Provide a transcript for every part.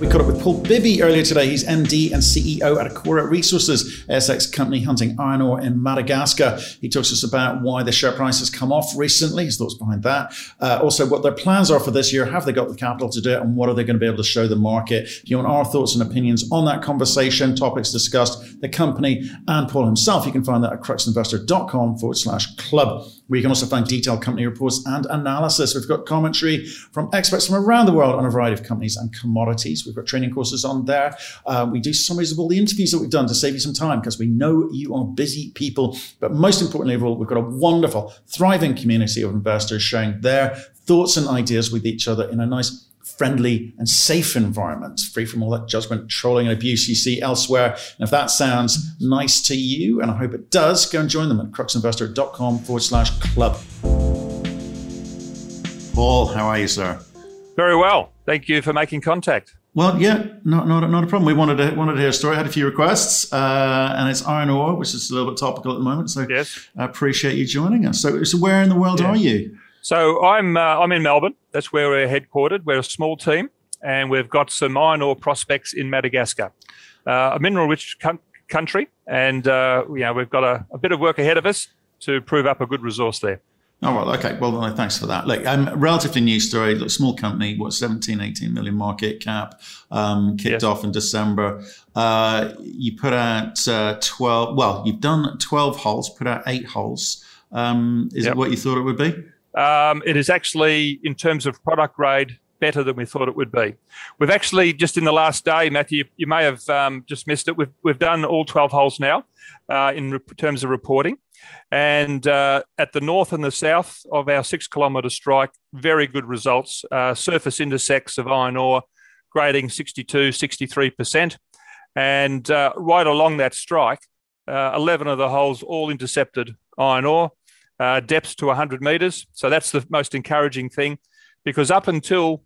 We caught up with Paul Bibby earlier today. He's MD and CEO at Akora Resources, ASX company hunting iron ore in Madagascar. He talks to us about why the share price has come off recently, his thoughts behind that. Uh, also, what their plans are for this year. Have they got the capital to do it? And what are they going to be able to show the market? If you want our thoughts and opinions on that conversation, topics discussed, the company, and Paul himself, you can find that at cruxinvestor.com forward slash club where you can also find detailed company reports and analysis. We've got commentary from experts from around the world on a variety of companies and commodities. We've got training courses on there. Uh, we do summaries of all the interviews that we've done to save you some time because we know you are busy people. But most importantly of all, we've got a wonderful, thriving community of investors sharing their thoughts and ideas with each other in a nice friendly and safe environment, free from all that judgment, trolling, and abuse you see elsewhere. And if that sounds nice to you, and I hope it does, go and join them at cruxinvestor.com forward slash club. Paul, how are you, sir? Very well. Thank you for making contact. Well, yeah, not, not, not a problem. We wanted to wanted to hear a story. I had a few requests, uh, and it's iron ore, which is a little bit topical at the moment. So yes. I appreciate you joining us. So, so where in the world yeah. are you? So I'm uh, I'm in Melbourne. That's where we're headquartered. We're a small team, and we've got some iron ore prospects in Madagascar, uh, a mineral-rich country, and uh, you know we've got a, a, bit of work ahead of us to prove up a good resource there. Oh, well, okay. Well, thanks for that. Look, um, relatively new story. Look, small company, what, 17, 18 million market cap, um, kicked yes. off in December. Uh, you put out uh, 12, well, you've done 12 holes, put out eight holes. Um, is yep. it what you thought it would be? Um, it is actually, in terms of product grade, better than we thought it would be. We've actually just in the last day, Matthew, you may have um, just missed it. We've we've done all 12 holes now uh, in re- terms of reporting, and uh, at the north and the south of our six kilometre strike, very good results. Uh, surface intersects of iron ore grading 62, 63 percent, and uh, right along that strike, uh, 11 of the holes all intercepted iron ore uh, depths to 100 meters. So that's the most encouraging thing because up until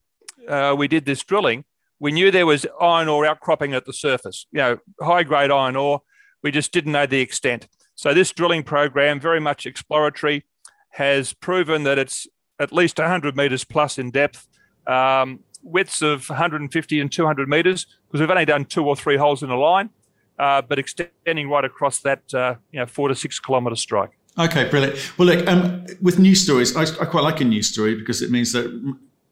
uh, we did this drilling, we knew there was iron ore outcropping at the surface, you know, high grade iron ore. We just didn't know the extent. So this drilling program, very much exploratory, has proven that it's at least 100 meters plus in depth, um, widths of 150 and 200 meters, because we've only done two or three holes in a line, uh, but extending right across that, uh, you know, four to six kilometer strike. Okay, brilliant. Well, look, um, with news stories, I, I, quite like a news story because it means that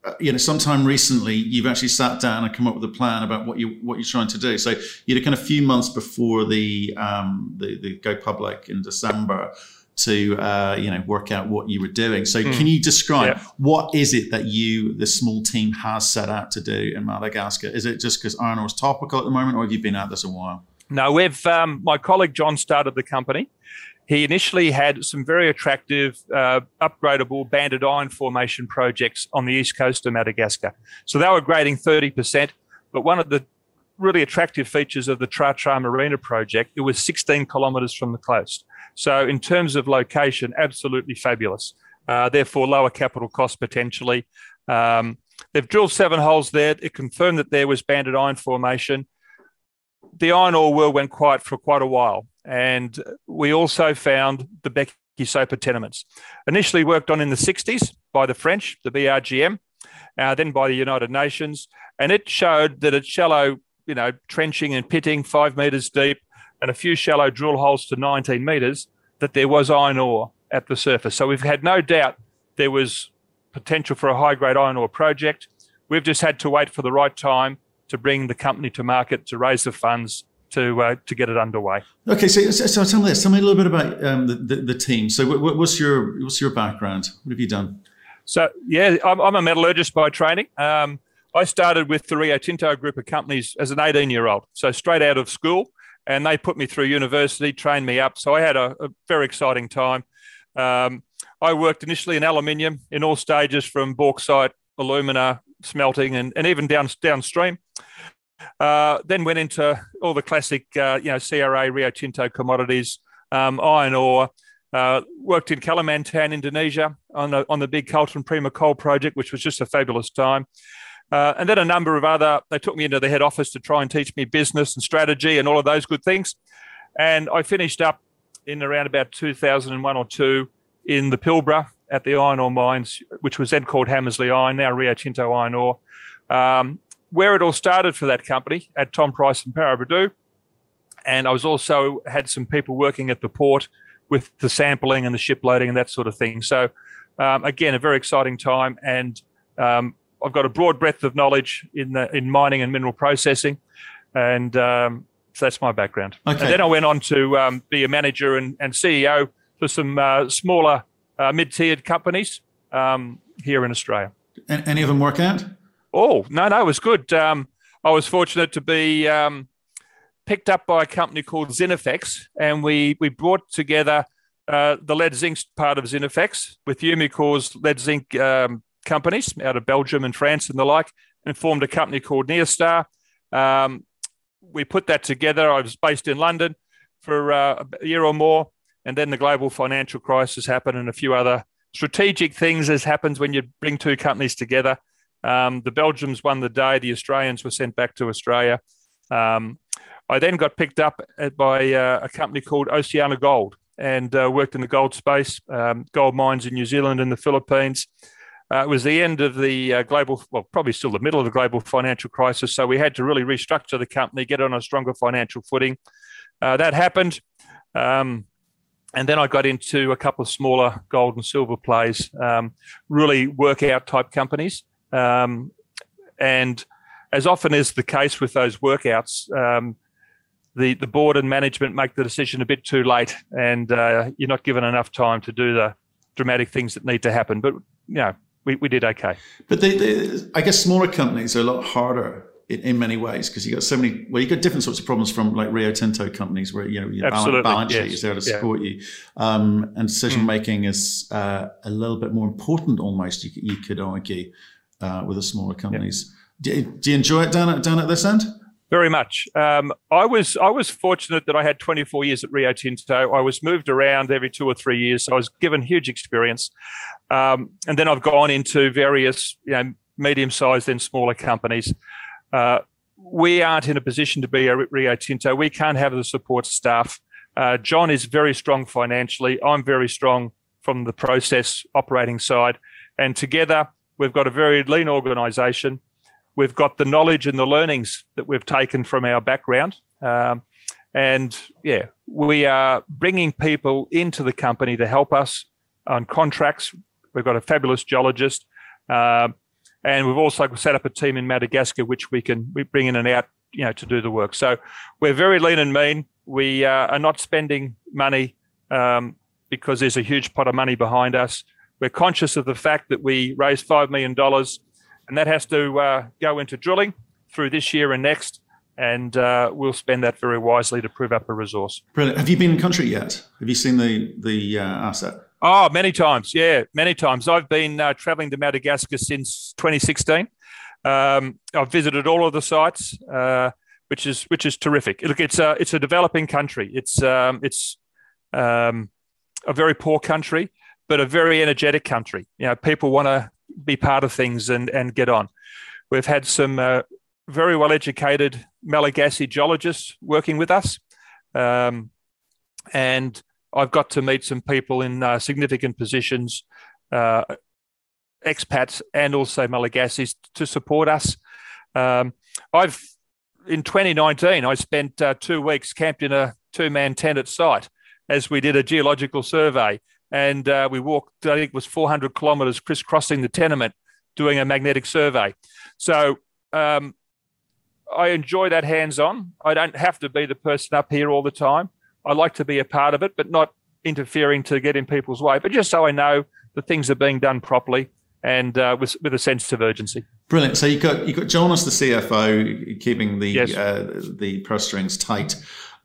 uh, you know, sometime recently you've actually sat down and come up with a plan about what you what you're trying to do. So you had kind of a few months before the um, the, the go public in December to uh, you know work out what you were doing. So mm. can you describe yeah. what is it that you, the small team, has set out to do in Madagascar? Is it just because iron ore is topical at the moment, or have you been at this a while? No, we've um, my colleague John started the company he initially had some very attractive uh, upgradable banded iron formation projects on the east coast of Madagascar. So they were grading 30%, but one of the really attractive features of the Tratramarina project, it was 16 kilometres from the coast. So in terms of location, absolutely fabulous. Uh, therefore, lower capital cost potentially. Um, they've drilled seven holes there. It confirmed that there was banded iron formation. The iron ore world went quiet for quite a while. And we also found the Becky Sopa tenements. Initially worked on in the 60s by the French, the BRGM, uh, then by the United Nations. And it showed that at shallow, you know, trenching and pitting five metres deep and a few shallow drill holes to 19 metres, that there was iron ore at the surface. So we've had no doubt there was potential for a high grade iron ore project. We've just had to wait for the right time to bring the company to market to raise the funds to uh, to get it underway. Okay, so, so, tell me this. Tell me a little bit about um, the, the, the, team. So, what, what's your what's your background? What have you done? So, yeah, I'm, I'm a metallurgist by training. Um, I started with the Rio Tinto group of companies as an 18 year old, so straight out of school, and they put me through university, trained me up. So I had a, a very exciting time. Um, I worked initially in aluminium in all stages from bauxite, alumina, smelting, and, and even down downstream. Uh, then went into all the classic, uh, you know, CRA, Rio Tinto commodities, um, iron ore. Uh, worked in Kalimantan, Indonesia, on the on the big Kaltim Prima coal project, which was just a fabulous time. Uh, and then a number of other. They took me into the head office to try and teach me business and strategy and all of those good things. And I finished up in around about 2001 or two in the Pilbara at the iron ore mines, which was then called Hamersley Iron, now Rio Tinto Iron Ore. Um, where it all started for that company at Tom Price and Paraburdoo. And I was also had some people working at the port with the sampling and the ship loading and that sort of thing. So um, again, a very exciting time, and um, I've got a broad breadth of knowledge in the, in mining and mineral processing, and um, so that's my background. Okay. And then I went on to um, be a manager and, and CEO for some uh, smaller uh, mid-tiered companies um, here in Australia. any of them work out? Oh no, no, it was good. Um, I was fortunate to be picked up by a company called Zinifex, and we we brought together uh, the lead zinc part of Zinifex with Umicore's lead zinc um, companies out of Belgium and France and the like, and formed a company called Nyrstar. Um, we put that together. I was based in London for uh, a year or more, and then the global financial crisis happened, and a few other strategic things as happens when you bring two companies together. Um, the Belgians won the day. The Australians were sent back to Australia. Um, I then got picked up by uh, a company called Oceana Gold, and uh, worked in the gold space, um, gold mines in New Zealand and the Philippines. Uh, it was the end of the uh, global, well, probably still the middle of the global financial crisis. So we had to really restructure the company, get on a stronger financial footing. Uh, that happened. Um, and then I got into a couple of smaller gold and silver plays, um, really workout type companies. Um, and as often is the case with those workouts, um, the, the board and management make the decision a bit too late, and uh, you're not given enough time to do the dramatic things that need to happen. But you know, we, we did okay. But they, they, I guess smaller companies are a lot harder in, in many ways because you got so many. Well, you got different sorts of problems from like Rio Tinto companies where you know your Absolutely. balance, sheet yes. is there to support yeah. you, um, and decision making mm. is uh, a little bit more important almost. You, you could argue uh, with the smaller companies. Do, do, you enjoy it down at down at this end? Very much. Um, I was I was fortunate that I had 24 years at Rio Tinto. I was moved around every two or three years, so I was given huge experience. Um, and then I've gone into various, you know, medium-sized and smaller companies. Uh, we aren't in a position to be a Rio Tinto. We can't have the support staff. Uh, John is very strong financially. I'm very strong from the process operating side, and together we've got a very lean organisation We've got the knowledge and the learnings that we've taken from our background. Um, and yeah, we are bringing people into the company to help us on contracts. We've got a fabulous geologist. Uh, and we've also set up a team in Madagascar, which we can we bring in and out, you know, to do the work. So we're very lean and mean. We uh, are not spending money um, because there's a huge pot of money behind us. We're conscious of the fact that we raised $5 million and that has to uh, go into drilling through this year and next. And uh, we'll spend that very wisely to prove up a resource. Brilliant. Have you been in country yet? Have you seen the the uh, asset? Oh, many times. Yeah, many times. I've been uh, traveling to Madagascar since 2016. Um, I've visited all of the sites, uh, which is which is terrific. Look, it's a it's a developing country. It's um, it's um, a very poor country, but a very energetic country. You know, people want to be part of things and, and get on. We've had some uh, very well educated Malagasy geologists working with us. Um, and I've got to meet some people in uh, significant positions, uh, expats and also Malagasys to support us. Um, I've in 2019, I spent uh, two weeks camped in a two-man tent at site as we did a geological survey and uh, we walked, I think it was 400 kilometres crisscrossing the tenement doing a magnetic survey. So um, I enjoy that hands on. I don't have to be the person up here all the time. I like to be a part of it, but not interfering to get in people's way, but just so I know that things are being done properly and uh, with, with a sense of urgency. Brilliant. So you got you got John as the CFO, keeping the yes. uh, the purse strings tight.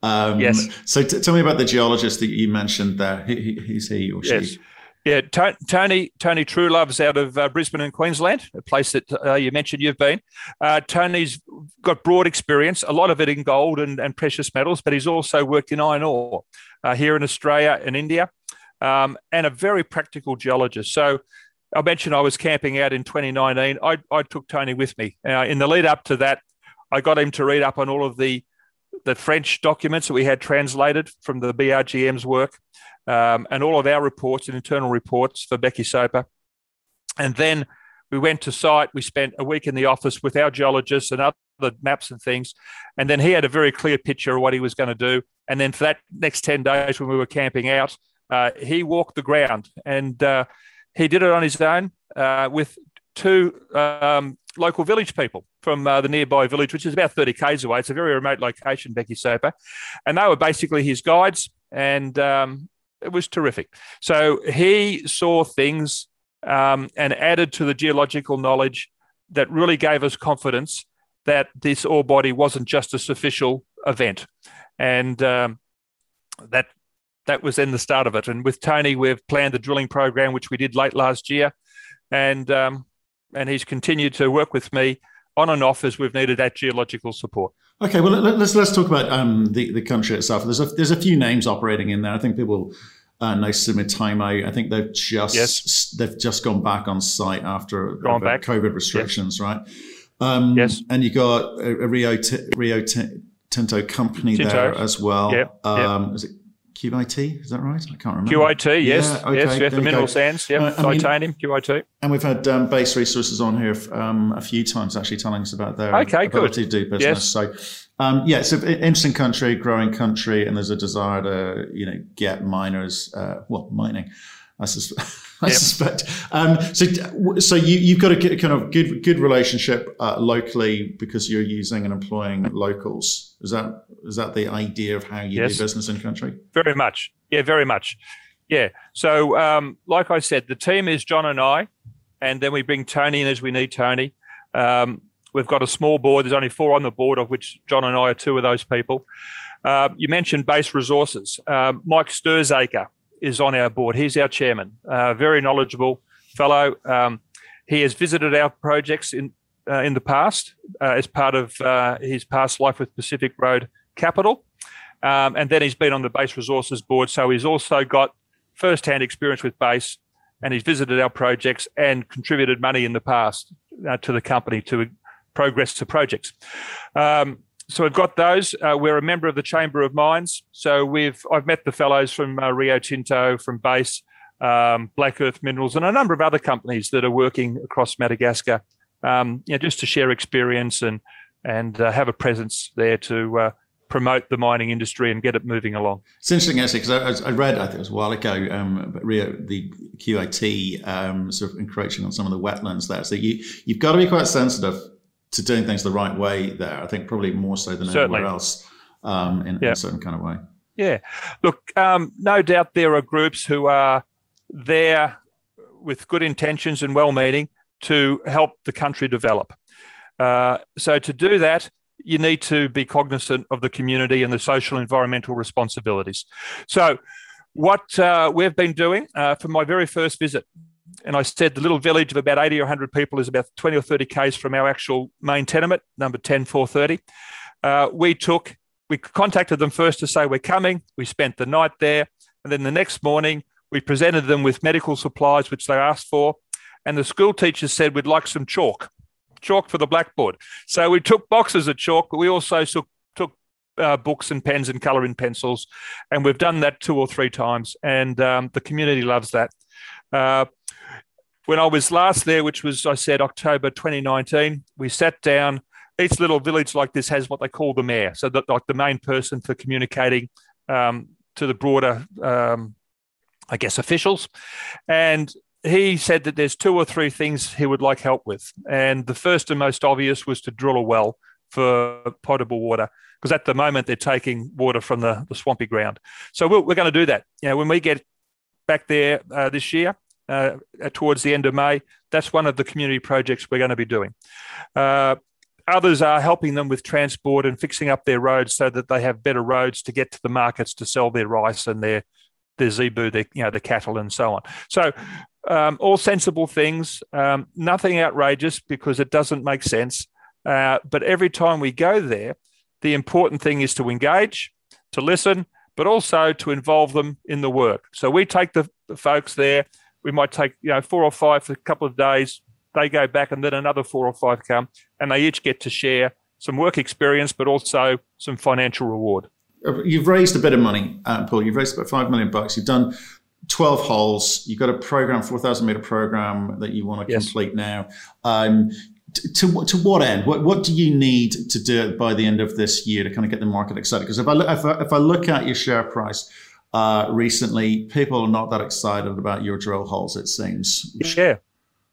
Um, yes. So t- tell me about the geologist that you mentioned there. He, he's he or she? Yes. Yeah, Tony Tony Truelove's out of uh, Brisbane and Queensland, a place that uh, you mentioned you've been. Uh, Tony's got broad experience, a lot of it in gold and, and precious metals, but he's also worked in iron ore uh, here in Australia and India, um, and a very practical geologist. So I mentioned I was camping out in 2019. I, I took Tony with me. in the lead up to that, I got him to read up on all of the the French documents that we had translated from the BRGM's work, um, and all of our reports and internal reports for Bekisopa. And then we went to site. We spent a week in the office with our geologists and other maps and things. And then he had a very clear picture of what he was going to do. And then for that next 10 days when we were camping out, uh, he walked the ground and uh, he did it on his own uh, with two um, local village people from uh, the nearby village, which is about 30 k's away. It's a very remote location, Bekisopa. And they were basically his guides. And um, it was terrific. So he saw things um, and added to the geological knowledge that really gave us confidence that this ore body wasn't just a superficial event, and um, that that was then the start of it. And with Tony, we've planned the drilling program, which we did late last year, and um, and he's continued to work with me on and off as we've needed that geological support. Okay, well let's let's talk about um, the the country itself. There's a there's a few names operating in there. I think people uh, no Sumitomo. I think they've just yes. they've just gone back on site after gone back. COVID restrictions, yes. right? Um, yes. And you got a, a Rio T- Rio T- Tinto company Tinto. there as well. Yep. Um, yep. Is it QIT? Is that right? I can't remember. QIT, yes, yeah, okay, yes, yes. The mineral go. sands, yeah, uh, titanium, mean, QIT. And we've had um, Base Resources on here um, a few times, actually, telling us about their okay, ability good. to do business. Yes. So um, yeah, it's an interesting country, growing country, and there's a desire to you know get miners, uh, well, mining. I, sus- I yep. suspect. Um, so, so you, you've got a kind of good good relationship uh, locally because you're using and employing locals. Is that is that the idea of how you yes. do business in country? Very much. Yeah, very much. Yeah. So, um, like I said, the team is John and I, and then we bring Tony in as we need Tony. Um, We've got a small board. There's only four on the board, of which John and I are two of those people. Uh, you mentioned base resources. Um, Mike Stirzaker is on our board. He's our chairman, uh, very knowledgeable fellow. Um, he has visited our projects in uh, in the past uh, as part of uh, his past life with Pacific Road Capital, um, and then he's been on the Base Resources board. So he's also got first-hand experience with base, and he's visited our projects and contributed money in the past uh, to the company to progress to projects. Um, so we've got those. Uh, we're a member of the Chamber of Mines. So we've I've met the fellows from uh, Rio Tinto, from Base, um, Black Earth Minerals, and a number of other companies that are working across Madagascar. Um, you know, just to share experience and and uh, have a presence there to uh, promote the mining industry and get it moving along. It's interesting, actually, because I, I, read, I think it was a while ago, um, Rio, the QIT um, sort of encroaching on some of the wetlands there. So you, you've got to be quite sensitive to doing things the right way there. I think probably more so than Certainly. anywhere else um, in, in, a certain kind of way. Yeah. Look, um, no doubt there are groups who are there with good intentions and well meaning to help the country develop. Uh, so to do that, you need to be cognizant of the community and the social environmental responsibilities. So, what uh, we've been doing uh, for my very first visit and I said the little village of about 80 or 100 people is about 20 or 30 k's from our actual main tenement, number 10430. Uh, we took, we contacted them first to say we're coming. We spent the night there. And then the next morning, we presented them with medical supplies, which they asked for. And the school teachers said we'd like some chalk, chalk for the blackboard. So we took boxes of chalk, but we also took, took uh, books and pens and colouring pencils. And we've done that two or three times. And um, the community loves that. Uh, when I was last there, which was, I said, October 2019, we sat down. Each little village like this has what they call the mayor, so that like the main person for communicating um, to the broader, um, I guess, officials. And he said that there's two or three things he would like help with. And the first and most obvious was to drill a well for potable water, because at the moment they're taking water from the, the swampy ground. So we we are going to do that. You know, when we get back there uh, this year, uh, towards the end of May. That's one of the community projects we're going to be doing. Uh, others are helping them with transport and fixing up their roads so that they have better roads to get to the markets to sell their rice and their their zebu, their you know the cattle and so on. So um, all sensible things, um, nothing outrageous because it doesn't make sense. Uh, but every time we go there, the important thing is to engage, to listen, but also to involve them in the work. So we take the, the folks there we might take you know four or five for a couple of days. They go back, and then another four or five come, and they each get to share some work experience, but also some financial reward. You've raised a bit of money, uh, Paul. You've raised about five million bucks. You've done 12 holes. You've got a program, 4,000 meter program that you want to yes. complete now. Um, to, to what end? What, what do you need to do by the end of this year to kind of get the market excited? Because if I, look, if I, if I look at your share price uh, recently, people are not that excited about your drill holes, it seems. Yeah.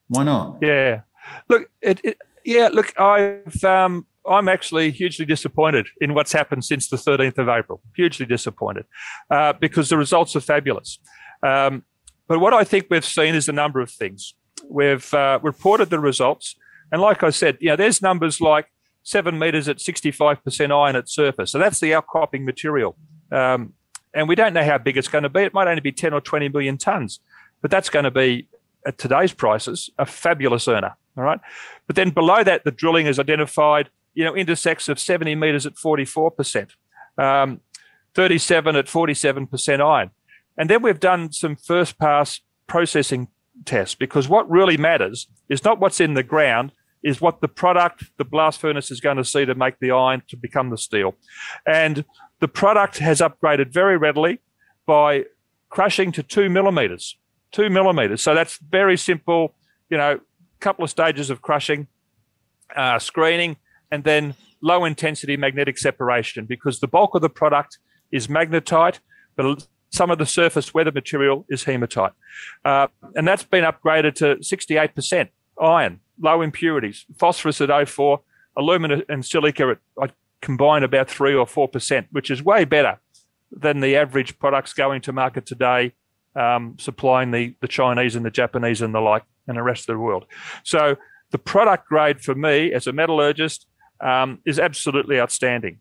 Why not? Yeah. Look, it, it yeah, look, I've um, I'm actually hugely disappointed in what's happened since the 13th of April. Hugely disappointed uh, because the results are fabulous. Um, but what I think we've seen is a number of things. We've uh, reported the results, and like I said, you know, there's numbers like seven meters at 65% iron at surface. So that's the outcropping material. Um, and we don't know how big it's going to be. It might only be 10 or 20 million tons, but that's going to be, at today's prices, a fabulous earner. All right. But then below that, the drilling has identified, you know, intersects of 70 meters at 44%, um, 37 at 47% iron. And then we've done some first pass processing tests because what really matters is not what's in the ground, is what the product the blast furnace is going to see to make the iron to become the steel. And the product has upgraded very readily by crushing to two millimeters. Two millimeters. So that's very simple, you know, couple of stages of crushing, uh, screening, and then low intensity magnetic separation because the bulk of the product is magnetite, but some of the surface weather material is hematite. Uh, and that's been upgraded to 68% iron, low impurities, phosphorus at 04, alumina and silica at, combine about 3 or 4%, which is way better than the average products going to market today, um, supplying the, the Chinese and the Japanese and the like, and the rest of the world. So the product grade for me as a metallurgist um, is absolutely outstanding.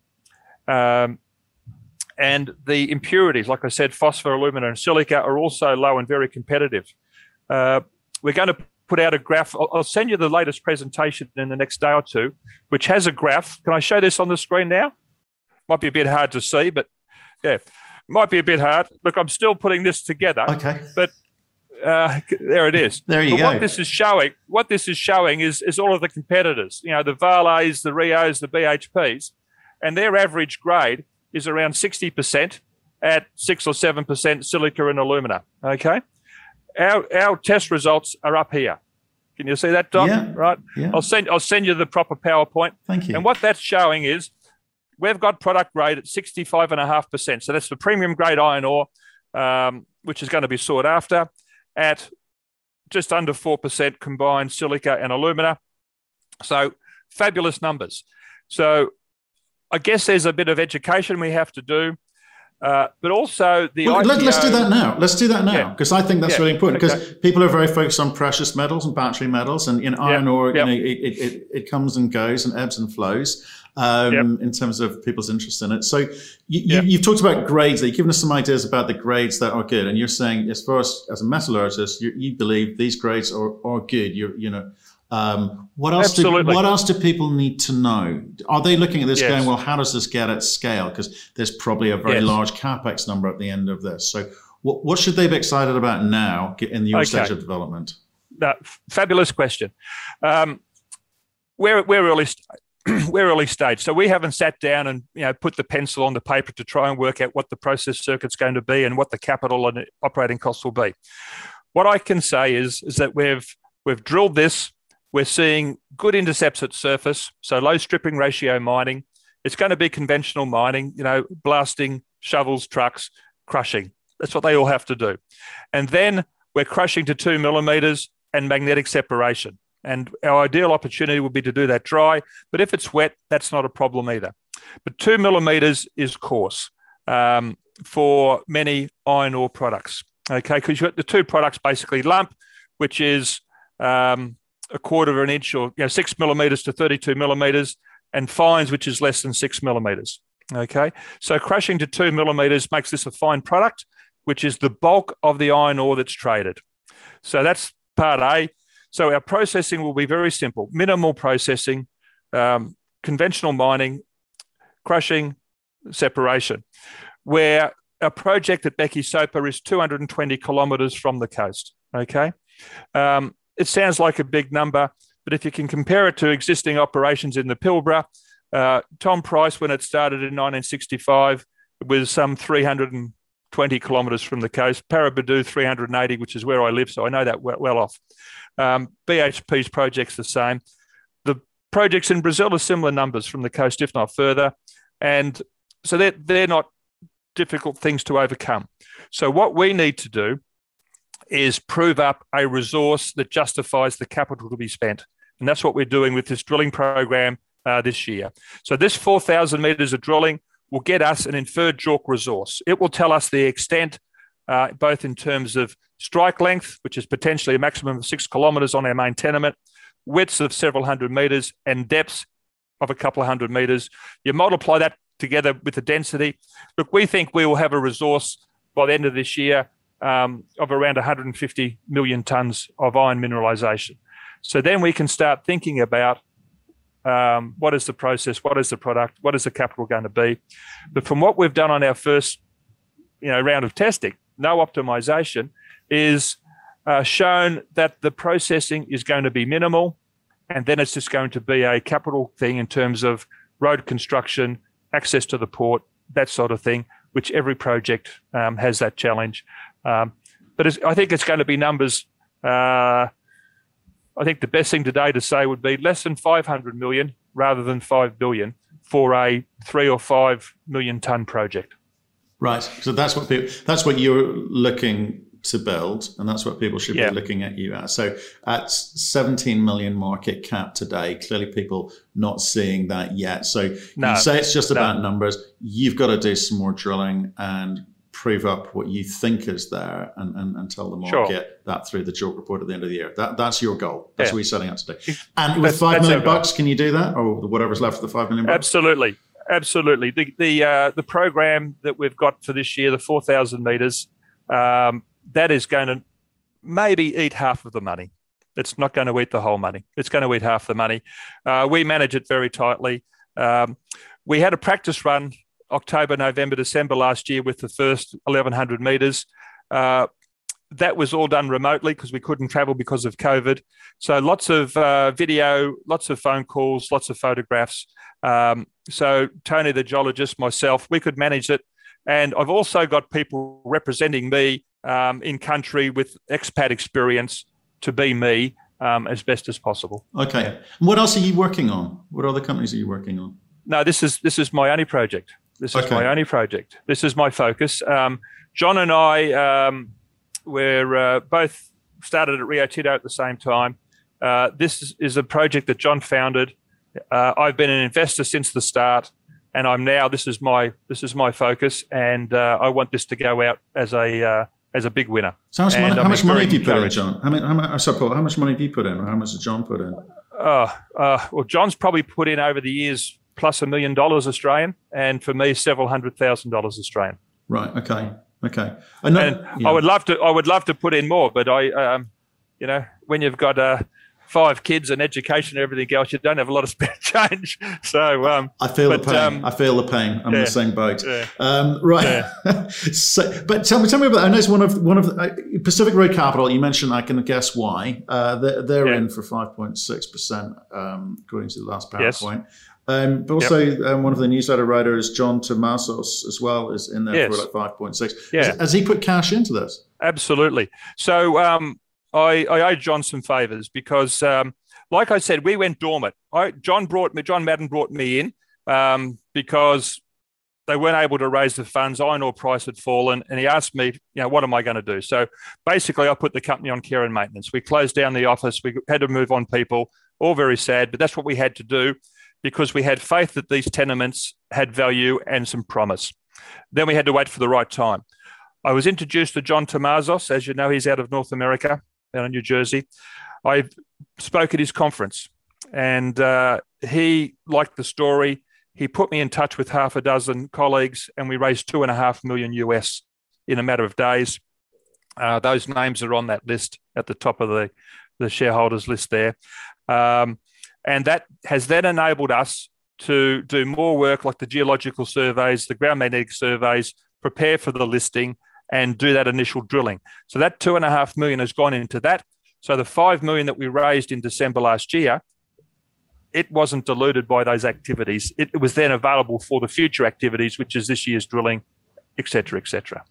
Um, and the impurities, like I said, phosphor, alumina, and silica, are also low and very competitive. Uh, we're going to put out a graph. I'll, I'll, send you the latest presentation in the next day or two, which has a graph. Can I show this on the screen now? Might be a bit hard to see, but yeah, might be a bit hard. Look, I'm still putting this together. Okay. But uh, there it is. There you but go. What this is showing, what this is showing is, is all of the competitors. You know, the Vales, the Rios, the BHPs, and their average grade is around 60% at six or seven percent silica and alumina. Okay our our test results are up here. Can you see that, Doc? Yeah. Right. Yeah. I'll send I'll send you the proper PowerPoint. Thank you. And what that's showing is we've got product grade at 65.5%. So that's the premium grade iron ore, um, which is going to be sought after at just under 4% combined silica and alumina. So fabulous numbers. So I guess there's a bit of education we have to do. Uh, but also the well, let, us do that now. Let's do that now because yeah. I think that's yeah. really important because okay. people are very focused on precious metals and battery metals and in iron ore, you know, it, it, it, comes and goes and ebbs and flows um, yep. in terms of people's interest in it. So you, yep. you, have talked about grades. You've given us some ideas about the grades that are good, and you're saying as far as as a metallurgist, you, you believe these grades are, are good. You you know um, what else? Do, what else do people need to know? Are they looking at this yes. going, well, how does this get at scale? Because there's probably a very yes. large capex number at the end of this. So, what, what should they be excited about now in the okay. stage of development? That fabulous question. Um, we're we're early. St- we're early stage, so we haven't sat down and you know put the pencil on the paper to try and work out what the process circuit's going to be and what the capital and operating costs will be. What I can say is is that we've we've drilled this we're seeing good intercepts at surface, so low stripping ratio mining. It's going to be conventional mining, you know, blasting, shovels, trucks, crushing. That's what they all have to do. And then we're crushing to two millimeters and magnetic separation. And our ideal opportunity would be to do that dry, but if it's wet, that's not a problem either. But two millimeters is coarse um, for many iron ore products. Okay, because you've the two products basically lump, which is um, a quarter of an inch or you know, six millimeters to 32 millimeters, and fines, which is less than six millimeters. Okay, so crushing to two millimeters makes this a fine product, which is the bulk of the iron ore that's traded. So that's part A. So our processing will be very simple minimal processing, um, conventional mining, crushing, separation. Where our project at Bekisopa is 220 kilometres from the coast. Okay. Um, it sounds like a big number, but if you can compare it to existing operations in the Pilbara, Uh, Tom Price, when it started in 1965, was some 320 kilometres from the coast. Paraburdoo, 380, which is where I live, so I know that well, off. Um, BHP's project's the same. The projects in Brazil are similar numbers from the coast, if not further. And so they're, they're not difficult things to overcome. So, what we need to do is prove up a resource that justifies the capital to be spent. And that's what we're doing with this drilling program uh, this year. So, this 4,000 metres of drilling will get us an inferred JORC resource. It will tell us the extent, uh, both in terms of strike length, which is potentially a maximum of six kilometres on our main tenement, widths of several hundred metres, and depths of a couple of hundred metres. You multiply that together with the density. Look, we think we will have a resource by the end of this year um, of around 150 million tonnes of iron mineralisation. So then we can start thinking about um, what is the process, what is the product, what is the capital going to be. But from what we've done on our first, you know, round of testing, no optimization is uh, shown that the processing is going to be minimal, and then it's just going to be a capital thing in terms of road construction, access to the port, that sort of thing, which every project um, has that challenge. Um, but I think it's going to be numbers. Uh, I think the best thing today to say would be less than 500 million rather than 5 billion for a three or five million ton project. Right. So that's what people, that's what you're looking to build, and that's what people should yeah. be looking at you at. So at 17 million market cap today, clearly people not seeing that yet. So no, you say it's just no. about numbers. You've got to do some more drilling and prove up what you think is there and, and, and tell the market sure. that through the JORC report at the end of the year. That, that's your goal. That's yeah. what you're setting out to do. And with that's, five million bucks, can you do that? Or whatever's left of the five million bucks? Absolutely. Absolutely. The the uh, the program that we've got for this year, the four thousand meters, um, that is going to maybe eat half of the money. It's not going to eat the whole money. It's going to eat half the money. Uh, we manage it very tightly. Um, we had a practice run October, November, December last year with the first 1100 meters. Uh, that was all done remotely because we couldn't travel because of COVID. So lots of uh, video, lots of phone calls, lots of photographs. Um, so Tony, the geologist, myself, we could manage it. And I've also got people representing me um, in country with expat experience to be me um, as best as possible. Okay. And what else are you working on? What other companies are you working on? No, this is this is my only project. This is okay. my only project. This is my focus. Um, John and I um, were uh, both started at Rio Tinto at the same time. Uh, this is a project that John founded. Uh, I've been an investor since the start, and I'm now. This is my this is my focus, and uh, I want this to go out as a uh, as a big winner. So how much, money, how much money have you put in, John? How, many, how, much, Paul, how much money have you put in, or how much has John put in? Uh, uh, well, John's probably put in over the years plus a million dollars Australian, and for me, several hundred thousand dollars Australian. Right. Okay. Okay. I, know, and yeah. I would love to. I would love to put in more, but I, um, you know, when you've got uh, five kids and education and everything else, you don't have a lot of spare change. So um, I feel but, the pain. Um, I feel the pain. I'm yeah, in the same boat. Yeah. Um, right. So, but tell me, tell me about. I know it's one of one of uh, Pacific Road Capital. You mentioned. I can guess why. Uh, they're, they're in for 5.6 percent, um, according to the last PowerPoint. Yes. Um, but also, yep. um, one of the newsletter writers, John Tumazos, as well, is in there yes. for like 5.6. Yeah. Has, has, he put cash into this? Absolutely. So um, I, I owe John some favors because, um, like I said, we went dormant. I, John brought me, John Madden brought me in um, because they weren't able to raise the funds. Iron ore price had fallen, and he asked me, you know, what am I going to do? So basically, I put the company on care and maintenance. We closed down the office. We had to move on people. All very sad, but that's what we had to do because we had faith that these tenements had value and some promise. Then we had to wait for the right time. I was introduced to John Tumazos. As you know, he's out of North America, out of New Jersey. I spoke at his conference and uh, he liked the story. He put me in touch with half a dozen colleagues and we raised two and a half million US in a matter of days. Uh, those names are on that list at the top of the, the shareholders list there. Um, and that has then enabled us to do more work like the geological surveys, the ground magnetic surveys, prepare for the listing, and do that initial drilling. So that two and a half million has gone into that. So the five million that we raised in December last year it wasn't diluted by those activities. It, was then available for the future activities, which is this year's drilling, etc., etc.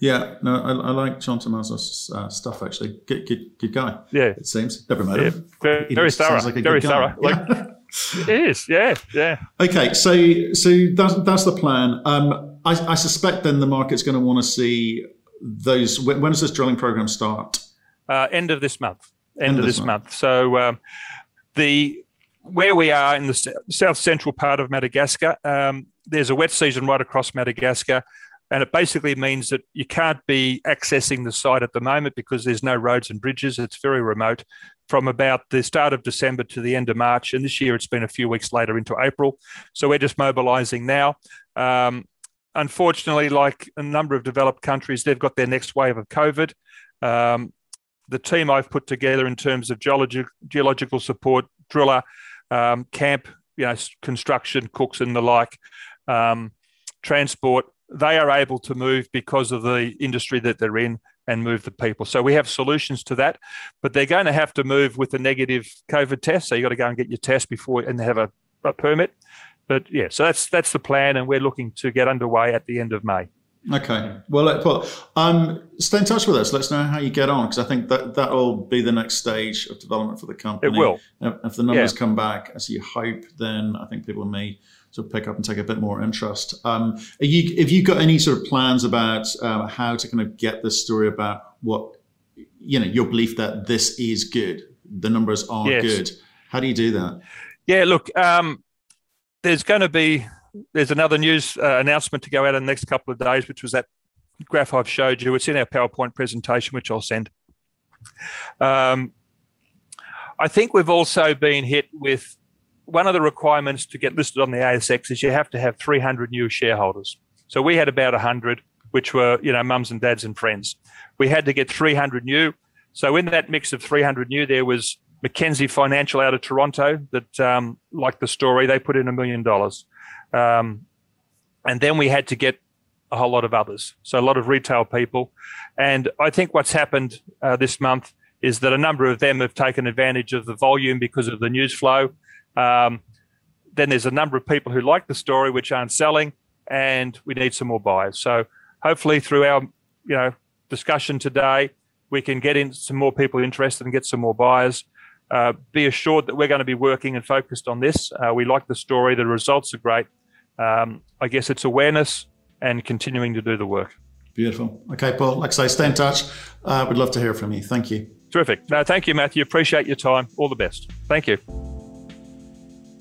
Yeah, no, I, I like John Tumazos's uh, stuff actually. Good, good, good guy. Yeah, it seems. Never met yeah, him. Very, very thorough. Like very thorough. Like, it is. Yeah, yeah. Okay, so so that's that's the plan. Um, I, I suspect then the market's going to want to see those. When, when does this drilling program start? Uh, end of this month. End, end of this month. month. So um, the where we are in the south central part of Madagascar, um, there's a wet season right across Madagascar. And it basically means that you can't be accessing the site at the moment because there's no roads and bridges. It's very remote from about the start of December to the end of March. And this year it's been a few weeks later into April. So we're just mobilizing now. Um, unfortunately, like a number of developed countries, they've got their next wave of COVID. Um, the team I've put together in terms of geologic, geological support, driller, um, camp, you know, construction, cooks, and the like, um, transport, they are able to move because of the industry that they're in and move the people. So we have solutions to that, but they're going to have to move with a negative COVID test. So you got to go and get your test before and have a, a permit. But yeah, so that's that's the plan, and we're looking to get underway at the end of May. Okay. Well, well, um, stay in touch with us. Let us know how you get on because I think that that will be the next stage of development for the company. It will. If the numbers yeah. come back as you hope, then I think people may sort of pick up and take a bit more interest. Um, you, have you got any sort of plans about uh, how to kind of get this story about what you know your belief that this is good, the numbers are yes. good? How do you do that? Yeah. Look. Um, there's going to be there's another news uh, announcement to go out in the next couple of days, which was that graph I've showed you. It's in our PowerPoint presentation, which I'll send. Um, I think we've also been hit with one of the requirements to get listed on the ASX is you have to have 300 new shareholders. So we had about 100, which were you know mums and dads and friends. We had to get 300 new. So in that mix of 300 new, there was Mackenzie Financial out of Toronto that um, liked the story. They put in a million dollars. Um, and then we had to get a whole lot of others. So a lot of retail people. And I think what's happened uh, this month is that a number of them have taken advantage of the volume because of the news flow. Um, then there's a number of people who like the story which aren't selling, and we need some more buyers. So hopefully through our you know discussion today, we can get in some more people interested and get some more buyers. Uh, be assured that we're going to be working and focused on this. Uh, we like the story. The results are great um, I guess it's awareness and continuing to do the work. Beautiful. Okay, Paul, like I say, stay in touch. Uh, we'd love to hear from you. Thank you. Terrific. No, thank you, Matthew. Appreciate your time. All the best. Thank you.